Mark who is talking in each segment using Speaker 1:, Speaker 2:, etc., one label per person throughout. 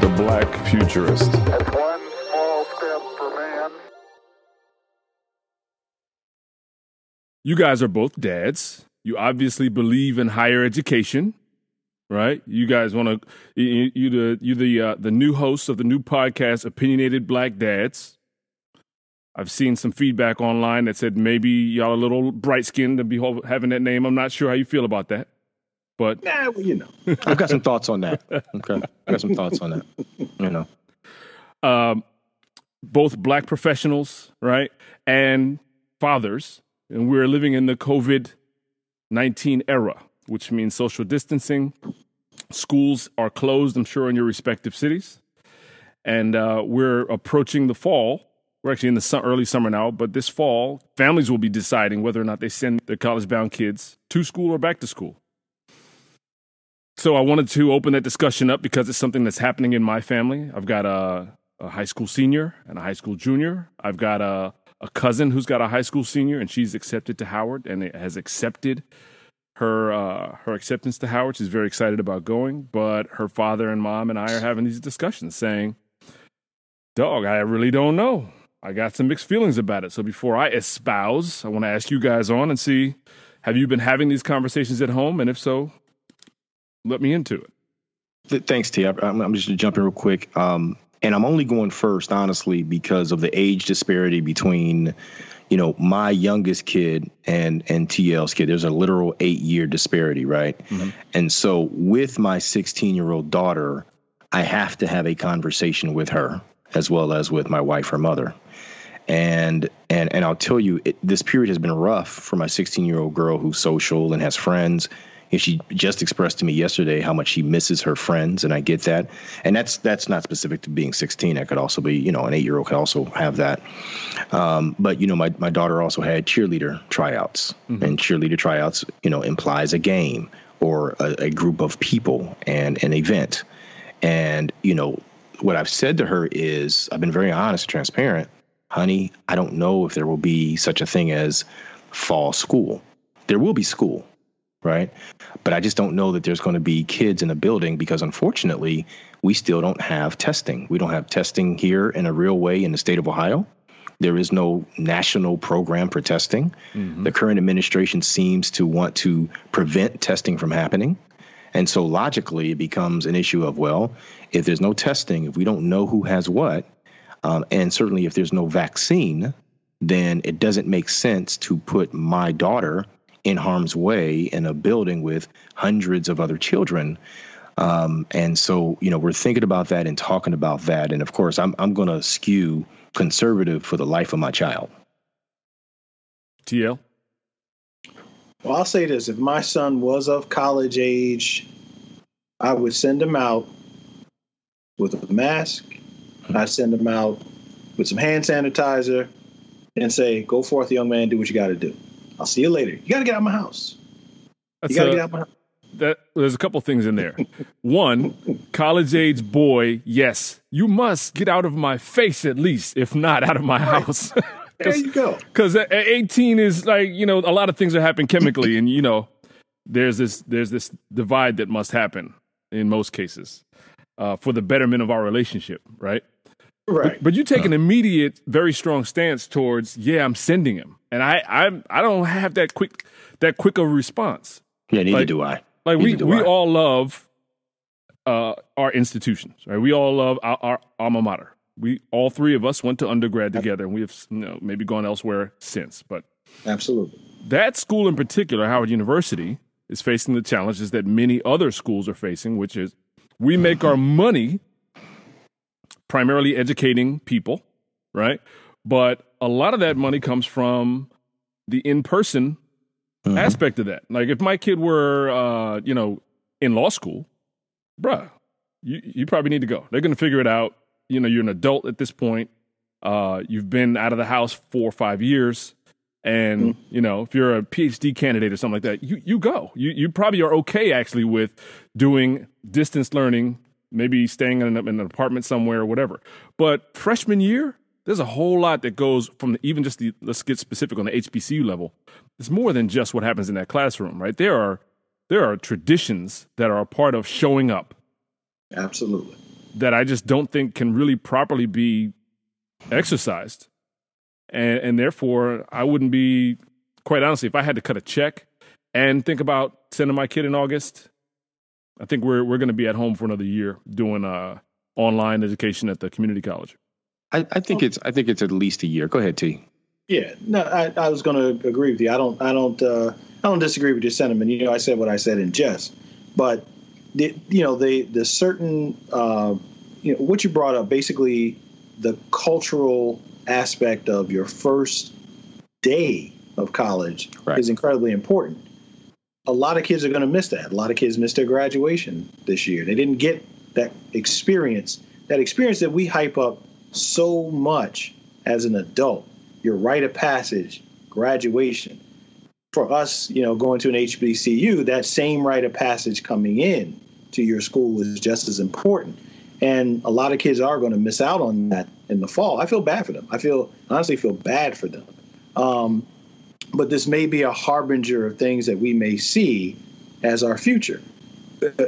Speaker 1: The Black Futurist.
Speaker 2: That's one small step for man.
Speaker 1: You guys are both dads. You obviously believe in higher education, right? You guys want to you, you the you the uh, the new host of the new podcast, Opinionated Black Dads. I've seen some feedback online that said maybe y'all a little bright skinned to be having that name. I'm not sure how you feel about that, but
Speaker 3: Nah, well, you know, I've got some thoughts on that. Okay, I got some thoughts on that. You know,
Speaker 1: um, both black professionals, right, and fathers, and we're living in the COVID nineteen era, which means social distancing. Schools are closed, I'm sure, in your respective cities, and uh, we're approaching the fall. We're actually in the su- early summer now, but this fall, families will be deciding whether or not they send their college-bound kids to school or back to school. So I wanted to open that discussion up because it's something that's happening in my family. I've got a, a high school senior and a high school junior. I've got a, a cousin who's got a high school senior, and she's accepted to Howard and has accepted her uh, her acceptance to Howard. She's very excited about going, but her father and mom and I are having these discussions, saying, "Dog, I really don't know. I got some mixed feelings about it. So before I espouse, I want to ask you guys on and see: Have you been having these conversations at home? And if so, let me into it."
Speaker 3: Thanks, T. I'm, I'm just gonna jump in real quick. Um, and I'm only going first, honestly, because of the age disparity between, you know, my youngest kid and and TL's kid. There's a literal eight year disparity, right? And so with my 16 year old daughter, I have to have a conversation with her as well as with my wife, her mother. And and and I'll tell you, it, this period has been rough for my 16 year old girl who's social and has friends. And she just expressed to me yesterday how much she misses her friends, and I get that. And that's that's not specific to being 16. That could also be, you know, an eight year old could also have that. Um, but you know, my my daughter also had cheerleader tryouts, and cheerleader tryouts, you know, implies a game or a, a group of people and an event. And you know, what I've said to her is, I've been very honest, and transparent. Honey, I don't know if there will be such a thing as fall school. There will be school, right? But I just don't know that there's going to be kids in a building because unfortunately, we still don't have testing. We don't have testing here in a real way in the state of Ohio. There is no national program for testing. Mm-hmm. The current administration seems to want to prevent testing from happening. And so logically, it becomes an issue of, well, if there's no testing, if we don't know who has what, um, and certainly if there's no vaccine, then it doesn't make sense to put my daughter in harm's way in a building with hundreds of other children. Um, and so, you know, we're thinking about that and talking about that. And of course, I'm, I'm going to skew conservative for the life of my child.
Speaker 1: TL.
Speaker 4: Well, I'll say this: if my son was of college age, I would send him out with a mask. I send him out with some hand sanitizer, and say, "Go forth, young man. Do what you got to do. I'll see you later. You got to get out of my house.
Speaker 1: That's
Speaker 4: You got to get out of my house."
Speaker 1: that there's a couple things in there. One, college age boy, yes, you must get out of my face at least, if not out of my house.
Speaker 4: There you go.
Speaker 1: Because at at 18 is like you know a lot of things are happening chemically, and you know there's this there's this divide that must happen in most cases uh, for the betterment of our relationship, right?
Speaker 4: Right.
Speaker 1: But you take an immediate, very strong stance towards, yeah, I'm sending him, and I I I don't have that quick that quick of a response.
Speaker 3: Yeah, neither
Speaker 1: Like-
Speaker 3: do I.
Speaker 1: Like we
Speaker 3: Neither do
Speaker 1: we
Speaker 3: I.
Speaker 1: all love uh, our institutions, right? We all love our, our alma mater. We all three of us went to undergrad together, and we have you know maybe gone elsewhere since. But
Speaker 4: Absolutely.
Speaker 1: that school in particular, Howard University, is facing the challenges that many other schools are facing, which is we make our money primarily educating people, right? But a lot of that money comes from the in person
Speaker 3: Mhm.
Speaker 1: aspect of that. Like if my kid were, uh, you know, in law school, bruh, you, you probably need to go. They're going to figure it out. You know, you're an adult at this point. Uh, you've been out of the house four or five years. And, you know, if you're a PhD candidate or something like that, you, you go. You, you probably are okay actually with doing distance learning, maybe staying in an, in an apartment somewhere or whatever. But freshman year, there's a whole lot that goes from the, even just the, let's get specific on the HBCU level. it's more than just what happens in that classroom, right? There are there are traditions that are a part of showing up
Speaker 4: Absolutely.
Speaker 1: That I just don't think can really properly be exercised. And and therefore I wouldn't be quite honestly, if I had to cut a check and think about sending my kid in August, I think we're we're gonna be at home for another year doing uh online education at the community college.
Speaker 3: I, I think it's I think it's at least a year. Go ahead, T.
Speaker 4: Yeah, no, I, I was going to agree with you. I don't, I don't, uh, I don't disagree with your sentiment. You know, I said what I said in jest, but the, you know, the the certain, uh, you know, what you brought up, basically, the cultural aspect of your first day of college
Speaker 3: Right.
Speaker 4: is incredibly important. A lot of kids are going to miss that. A lot of kids missed their graduation this year. They didn't get that experience, that experience that we hype up so much as an adult. Your rite of passage, graduation. For us, you know, going to an HBCU, that same rite of passage coming in to your school is just as important. And a lot of kids are going to miss out on that in the fall. I feel bad for them. I feel honestly feel bad for them. Um, but this may be a harbinger of things that we may see as our future.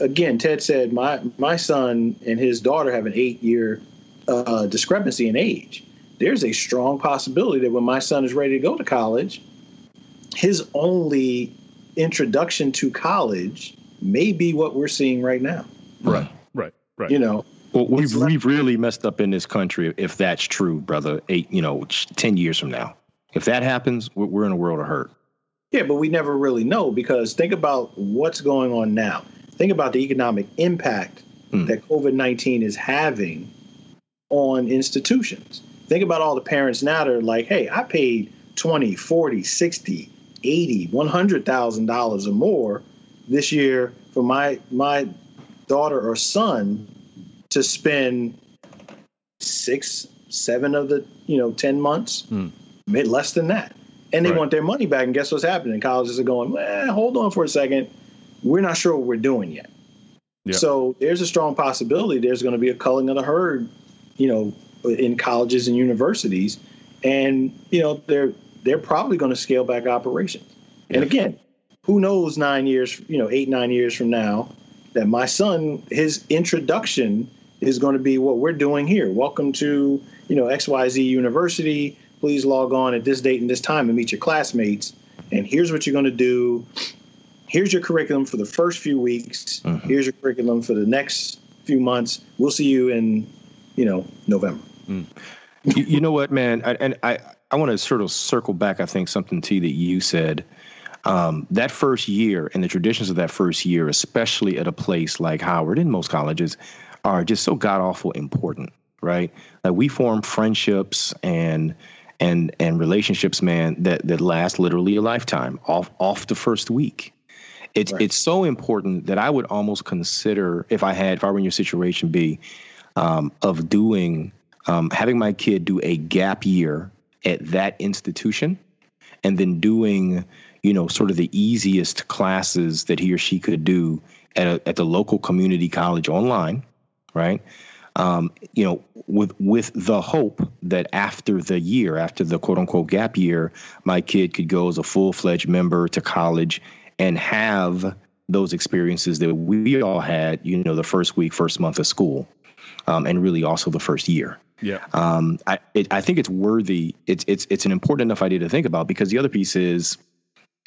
Speaker 4: Again, Ted said my my son and his daughter have an eight year uh, discrepancy in age. There's a strong possibility that when my son is ready to go to college, his only introduction to college may be what we're seeing right now.
Speaker 3: Right.
Speaker 1: Right, right.
Speaker 4: You know,
Speaker 3: Well, we've
Speaker 4: like-
Speaker 3: we've really messed up in this country if that's true, brother. Eight, you know, ten years from now, if that happens, we're, we're in a world of hurt.
Speaker 4: Yeah, but we never really know because think about what's going on now. Think about the economic impact
Speaker 3: Hmm.
Speaker 4: that COVID 19 is having on institutions. Think about all the parents now that are like, hey, I paid 20, 40, 60, 80, $100,000 or more this year for my my daughter or son to spend six, seven of the, you know, 10 months,
Speaker 1: hmm.
Speaker 4: made less than that. And they
Speaker 1: Right.
Speaker 4: want their money back. And guess what's happening? Colleges are going, well, hold on for a second. We're not sure what we're doing yet.
Speaker 1: Yeah.
Speaker 4: So there's a strong possibility there's going to be a culling of the herd, you know, in colleges and universities. And, you know, they're they're probably going to scale back operations. And again, who knows nine years, you know, eight, nine years from now, that my son, his introduction is going to be what we're doing here. Welcome to, you know, XYZ University. Please log on at this date and this time and meet your classmates. And here's what you're going to do. Here's your curriculum for the first few weeks. Mm-hmm. Here's your curriculum for the next few months. We'll see you in, you know, November. Mm.
Speaker 3: you, you know what, man? I, and I, I want to sort of circle back. I think something T that you said. Um, that first year and the traditions of that first year, especially at a place like Howard and most colleges, are just so god awful important, right? Like we form friendships and and and relationships, man, that that last literally a lifetime off off the first week. It's
Speaker 4: Right.
Speaker 3: it's so important that I would almost consider if I had if I were in your situation, be um, of doing um, having my kid do a gap year at that institution and then doing you know sort of the easiest classes that he or she could do at, a, at the local community college online right? Um, you know with with the hope that after the year after the quote unquote gap year my kid could go as a full-fledged member to college and have those experiences that we all had you know the first week first month of school um, and really also the first year
Speaker 1: Yeah.
Speaker 3: um, I, it, I think it's worthy. It's it's it's an important enough idea to think about because the other piece is,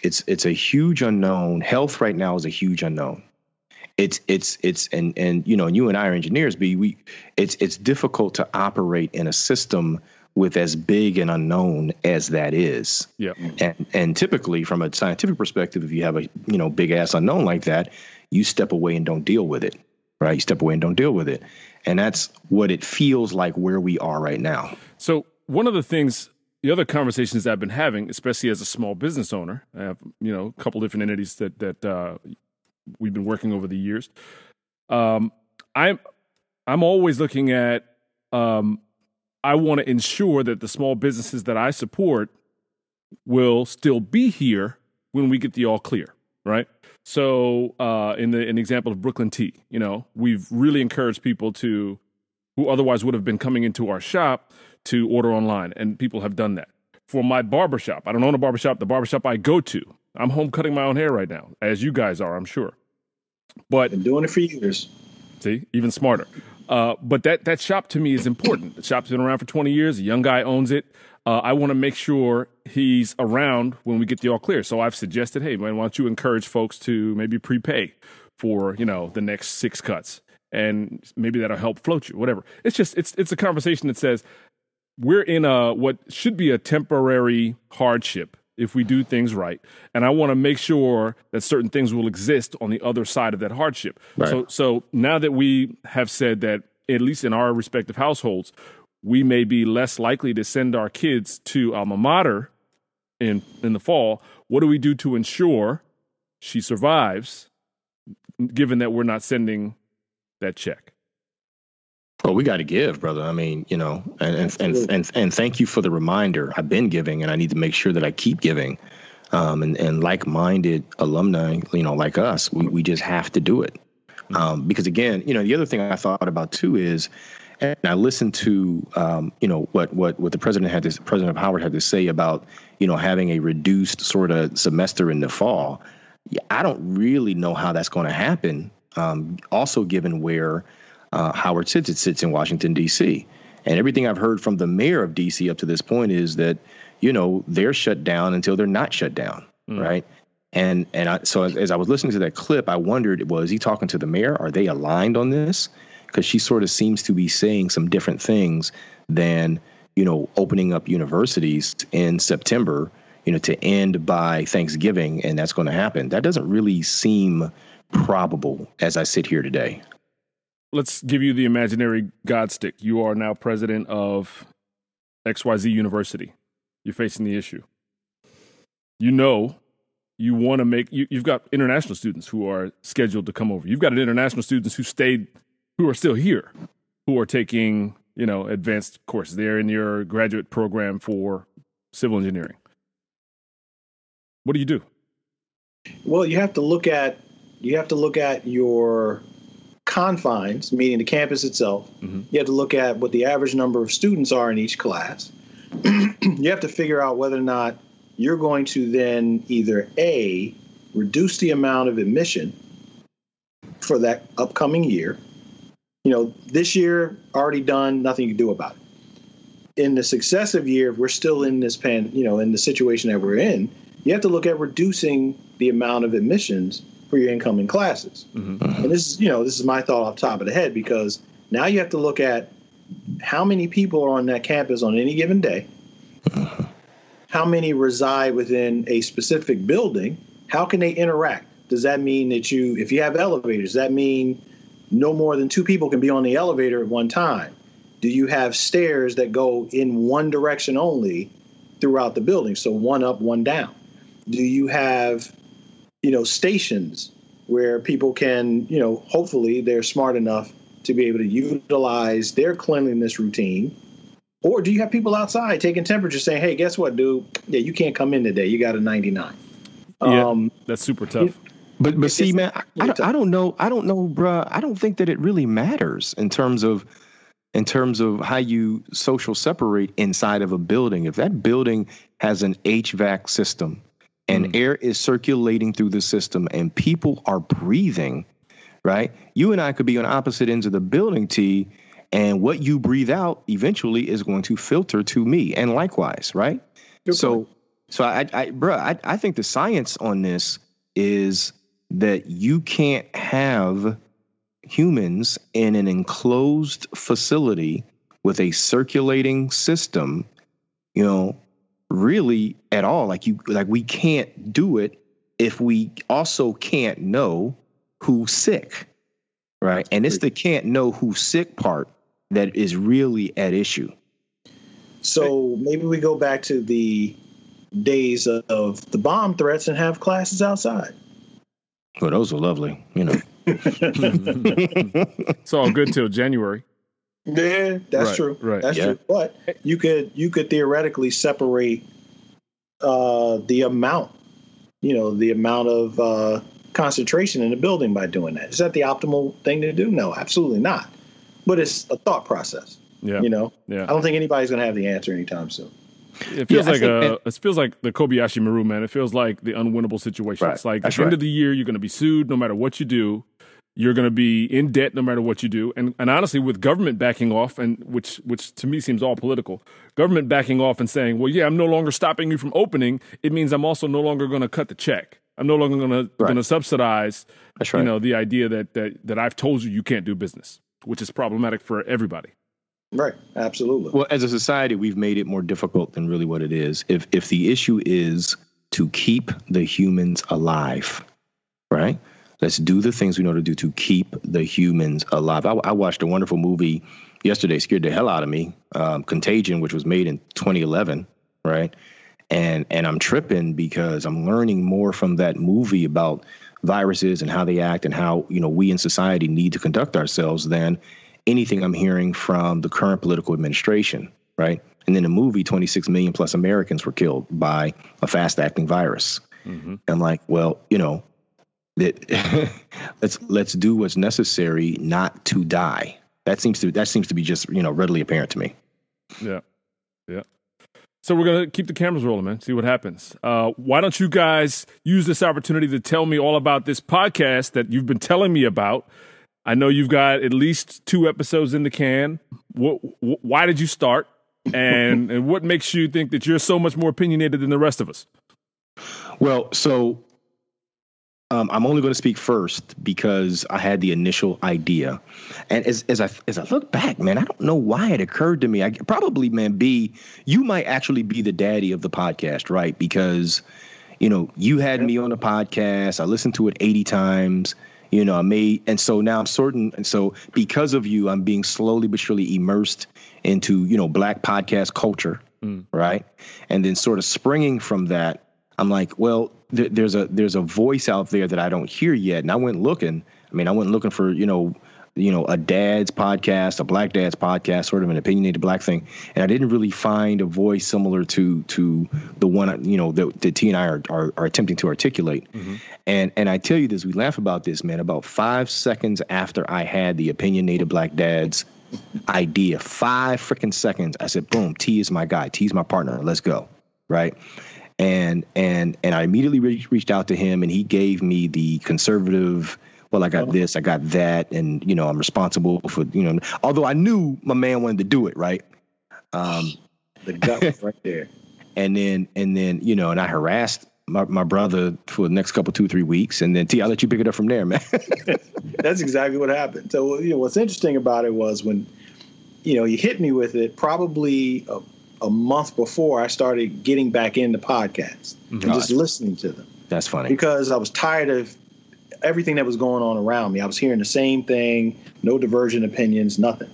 Speaker 3: it's it's a huge unknown. Health right now is a huge unknown. It's it's it's and and you know, and you and I are engineers. But we, it's it's difficult to operate in a system with as big an unknown as that is.
Speaker 1: Yeah.
Speaker 3: And and typically, from a scientific perspective, if you have a you know big ass unknown like that, you step away and don't deal with it. Right? You step away and don't deal with it. And that's what it feels like where we are right now.
Speaker 1: So one of the things, the other conversations I've been having, especially as a small business owner, I have you know a couple different entities that that uh, we've been working over the years. Um, I'm I'm always looking at. Um, I want to ensure that the small businesses that I support will still be here when we get the all clear, right? So, uh, in the an example of Brooklyn Tea, you know, we've really encouraged people to who otherwise would have been coming into our shop to order online, and people have done that. for my barbershop. I don't own a barbershop. The barbershop I go to, I'm home cutting my own hair right now, as you guys are, I'm sure. But
Speaker 4: Been doing it for years.
Speaker 1: See, even smarter. Uh, but that that shop to me is important. The shop's been around for 20 years. A young guy owns it. Uh, I want to make sure he's around when we get the all clear. So I've suggested, hey man, why don't you encourage folks to maybe prepay for you know the next six cuts, and maybe that'll help float you. Whatever. It's just it's it's a conversation that says we're in a what should be a temporary hardship if we do things right. And I want to make sure that certain things will exist on the other side of that hardship.
Speaker 3: Right.
Speaker 1: So so now that we have said that at least in our respective households, we may be less likely to send our kids to alma mater in in the fall, what do we do to ensure she survives given that we're not sending that check?
Speaker 3: Well, we got to give, brother. I mean, you know, and and, and and and thank you for the reminder. I've been giving, and I need to make sure that I keep giving. Um, and and like-minded alumni, you know, like us, we we just have to do it. Um, because again, you know, the other thing I thought about too is, and I listened to, um, you know, what what what the president had to President of Howard had to say about, you know, having a reduced sort of semester in the fall. I don't really know how that's going to happen. Um, also, given where uh, Howard sits, it sits in Washington D.C. And everything I've heard from the mayor of D.C. up to this point is that, you know, they're shut down until they're not shut down, right? And and I, so as, as I was listening to that clip, I wondered, was he talking to the mayor? Are they aligned on this? Because she sort of seems to be saying some different things than you know opening up universities in September, you know, to end by Thanksgiving, and that's going to happen. That doesn't really seem probable as I sit here today.
Speaker 1: let's give you the imaginary God stick. You are now president of XYZ University. You're facing the issue. You know, you want to make, you, you've got international students who are scheduled to come over. You've got international students who stayed, who are still here, who are taking, you know, advanced courses. They're in your graduate program for civil engineering. What do you do?
Speaker 4: Well, you have to look at you have to look at your confines, meaning the campus itself.
Speaker 1: Mhm.
Speaker 4: You have to look at what the average number of students are in each class. you have to figure out whether or not you're going to then either a reduce the amount of admission for that upcoming year. You know, this year already done, nothing you can do about it. In the successive year, if we're still in this pan, you know, in the situation that we're in, you have to look at reducing the amount of admissions for your incoming classes. Mm-hmm. Mm-hmm. And this is, you know, this is my thought off the top of the head because now you have to look at how many people are on that campus on any given day, mm-hmm. how many reside within a specific building, how can they interact? Does that mean that you, if you have elevators, does that mean no more than two people can be on the elevator at one time? Do you have stairs that go in one direction only throughout the building? So one up, one down. Do you have, you know, stations where people can, you know, hopefully they're smart enough to be able to utilize their cleanliness routine? Or do you have people outside taking temperature saying, hey, guess what, dude? Yeah, you can't come in today. You got a 99.
Speaker 1: Yeah.
Speaker 4: Um,
Speaker 1: That's super tough.
Speaker 3: But but see, man, I, I, don't,
Speaker 4: tough.
Speaker 3: I don't know. I don't know, bruh. I don't think that it really matters in terms of in terms of how you social separate inside of a building. If that building has an HVAC system and mm. air is circulating through the system and people are breathing, right? You and I could be on opposite ends of the building, T, and what you breathe out eventually is going to filter to me, and likewise, right?
Speaker 4: Good
Speaker 3: so,
Speaker 4: point.
Speaker 3: so I, I, bruh, I, I think the science on this is that you can't have humans in an enclosed facility with a circulating system, you know, really at all. Like you, like we can't do it if we also can't know who's sick, right? And it's the can't know who's sick part that is really at issue.
Speaker 4: So maybe we go back to the days of the bomb threats and have classes outside.
Speaker 3: Well, those are lovely, you know.
Speaker 1: It's all good till January.
Speaker 4: Yeah, that's
Speaker 1: Right,
Speaker 4: true.
Speaker 1: right.
Speaker 4: That's
Speaker 3: Yeah.
Speaker 4: true. But you could you could theoretically separate uh, the amount, you know, the amount of uh, concentration in the building by doing that. Is that the optimal thing to do? No, absolutely not. But it's a thought process.
Speaker 1: Yeah.
Speaker 4: You know,
Speaker 1: Yeah.
Speaker 4: I don't think anybody's going to have the answer anytime soon.
Speaker 1: It feels
Speaker 3: Yeah,
Speaker 1: like a. It feels like the Kobayashi Maru man. It feels like the unwinnable situation.
Speaker 3: Right.
Speaker 1: It's like
Speaker 3: That's
Speaker 1: at the end of the year, you're going to be sued no matter what you do. You're going to be in debt no matter what you do. And and honestly, with government backing off, and which which to me seems all political, government backing off and saying, well, yeah, I'm no longer stopping you from opening. It means I'm also no longer going to cut the check. I'm no longer going to
Speaker 3: Right.
Speaker 1: going to subsidize.
Speaker 3: That's right.
Speaker 1: You know the idea that that that I've told you you can't do business, which is problematic for everybody.
Speaker 4: Right. Absolutely.
Speaker 3: Well, as a society, we've made it more difficult than really what it is. If if the issue is to keep the humans alive, right? Let's do the things we know to do to keep the humans alive. I, I watched a wonderful movie yesterday, scared the hell out of me. Um, Contagion, which was made in 2011, right? And and I'm tripping because I'm learning more from that movie about viruses and how they act and how you know we in society need to conduct ourselves than anything I'm hearing from the current political administration, right? And in the movie, 26 million plus Americans were killed by a fast acting virus. I'm like, well, you know, that let's let's do what's necessary not to die. That seems to that seems to be just you know readily apparent to me.
Speaker 1: Yeah. Yeah. So we're gonna keep the cameras rolling, man. See what happens. Uh, why don't you guys use this opportunity to tell me all about this podcast that you've been telling me about? I know you've got at least two episodes in the can. What, wh- why did you start? And and what makes you think that you're so much more opinionated than the rest of us?
Speaker 3: Well, so um, I'm only going to speak first because I had the initial idea, and as as I as I look back, man, I don't know why it occurred to me. I probably, man, B, you might actually be the daddy of the podcast, right? Because you know you had me on the podcast. I listened to it 80 times. You know, I may and so now I'm certain, and so because of you, I'm being slowly but surely immersed into you know black podcast culture, mm. right? And then sort of springing from that, I'm like, well, th- there's a there's a voice out there that I don't hear yet, and I went looking. I mean, I went looking for you know, you know, a dad's podcast, a black dad's podcast, sort of an opinionated black thing, and I didn't really find a voice similar to to the one you know that, that T and I are, are are attempting to articulate. Mm-hmm. And and I tell you this, we laugh about this, man. About five seconds after I had the opinionated black dads idea, five freaking seconds, I said, "Boom, T is my guy. T is my partner. Let's go." Right and and and I immediately re- reached out to him, and he gave me the conservative. Well, I got this, I got that, and you know I'm responsible for you know. Although I knew my man wanted to do it, right? Um,
Speaker 4: The gut was right there.
Speaker 3: and then and then you know, and I harassed my, my brother for the next couple two three weeks, and then T, I'll let you pick it up from there, man.
Speaker 4: That's exactly what happened. So you know what's interesting about it was when you know you hit me with it probably a, a month before I started getting back into podcasts and just listening to them
Speaker 3: That's funny.
Speaker 4: because I was tired of everything that was going on around me. I was hearing the same thing, no divergent opinions, nothing.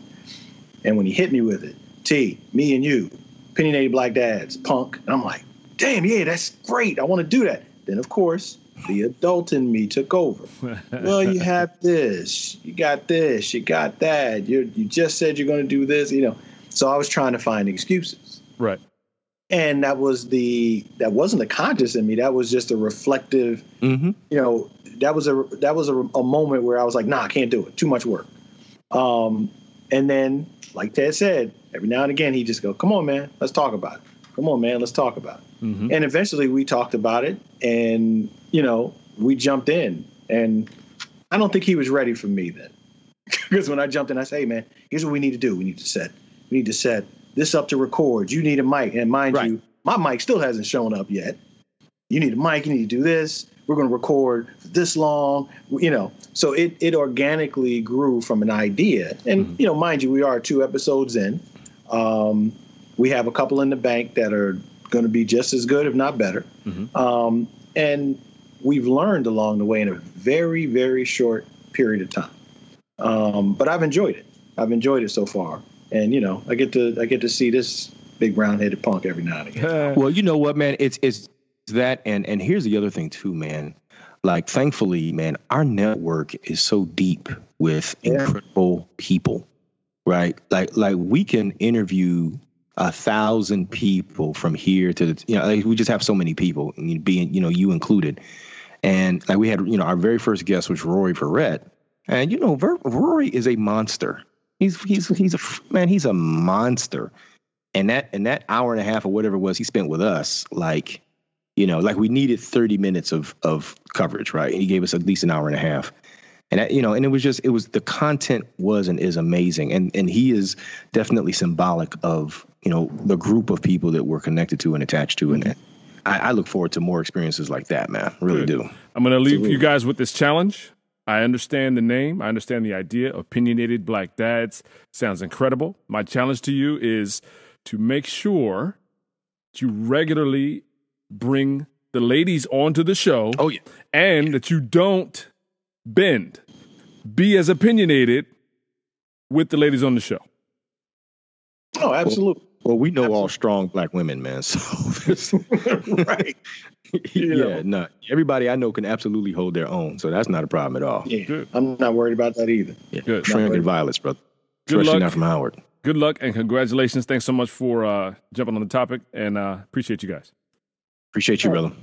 Speaker 4: And when he hit me with it, T, me and you, opinionated black dads, punk, and I'm like, damn, yeah, that's great. I want to do that. Then of course, the adult in me took over. well, you have this, you got this, you got that. You you just said you're going to do this, you know. So I was trying to find excuses
Speaker 1: Right.
Speaker 4: And that was the that wasn't the conscious in me. That was just a reflective
Speaker 3: Mm-hmm.
Speaker 4: you know that was a that was a, a moment where i was like nah i can't do it. Too much work. Um and then like ted said every now and again he just go come on man let's talk about it. Come on man let's talk about it.
Speaker 1: Mhm.
Speaker 4: and eventually we talked about it and you know we jumped in. And i don't think he was ready for me then. Because when i jumped in i say hey man here's what we need to do. We need to set we need to set this up to record. You need a mic. And mind
Speaker 3: Right.
Speaker 4: you my mic still hasn't shown up yet. You need a mic. You need to do this. We're going to record for this long you know. So it it organically grew from an idea. And you know mind you we are two episodes in. Um, we have a couple in the bank that are going to be just as good if not better.
Speaker 1: Mhm.
Speaker 4: um, and we've learned along the way in a very very short period of time. Um, but i've enjoyed it. I've enjoyed it so far and you know i get to i get to see this big brown headed punk every now and again
Speaker 3: Well, you know what, man? It's it's that, and and here's the other thing too, man. Like, thankfully, man, our network is so deep with
Speaker 4: Yeah.
Speaker 3: incredible people, right? Like, like we can interview a thousand people from here to the, you know, like we just have so many people, and being, you know, you included. And like we had, you know, our very first guest was Rory Verrett, and you know, Ver- Rory is a monster. He's he's he's a man. He's a monster and that and that hour and a half or whatever it was he spent with us, like, you know, like we needed 30 minutes of of coverage, right? And he gave us at least an hour and a half. And that, you know, and it was just it was the content was and is amazing. And and he is definitely symbolic of, you know, the group of people that we're connected to and attached to. And I, I look forward to more experiences like that, man. Really
Speaker 1: Good.
Speaker 3: do.
Speaker 1: I'm going to leave
Speaker 3: Absolutely.
Speaker 1: you guys with this challenge. I understand the name. I understand the idea. Opinionated Black Dads sounds incredible. My challenge to you is to make sure that you regularly bring the ladies onto the show
Speaker 3: Oh yeah.
Speaker 1: and that you don't bend. Be as opinionated with the ladies on the show.
Speaker 4: Oh, absolutely.
Speaker 3: Well, we know all strong black women, man. So
Speaker 4: right.
Speaker 3: yeah,
Speaker 4: know.
Speaker 3: no. Everybody I know can absolutely hold their own. So that's not a problem at all.
Speaker 4: Yeah.
Speaker 1: Good.
Speaker 4: I'm not worried about that either.
Speaker 3: Yeah.
Speaker 1: Good.
Speaker 3: Frank and violets, brother.
Speaker 1: Good
Speaker 3: Especially
Speaker 1: luck.
Speaker 3: not from Howard.
Speaker 1: Good luck and congratulations. Thanks so much for uh, jumping on the topic and uh, appreciate you guys.
Speaker 3: Appreciate you,
Speaker 4: All right.
Speaker 3: brother.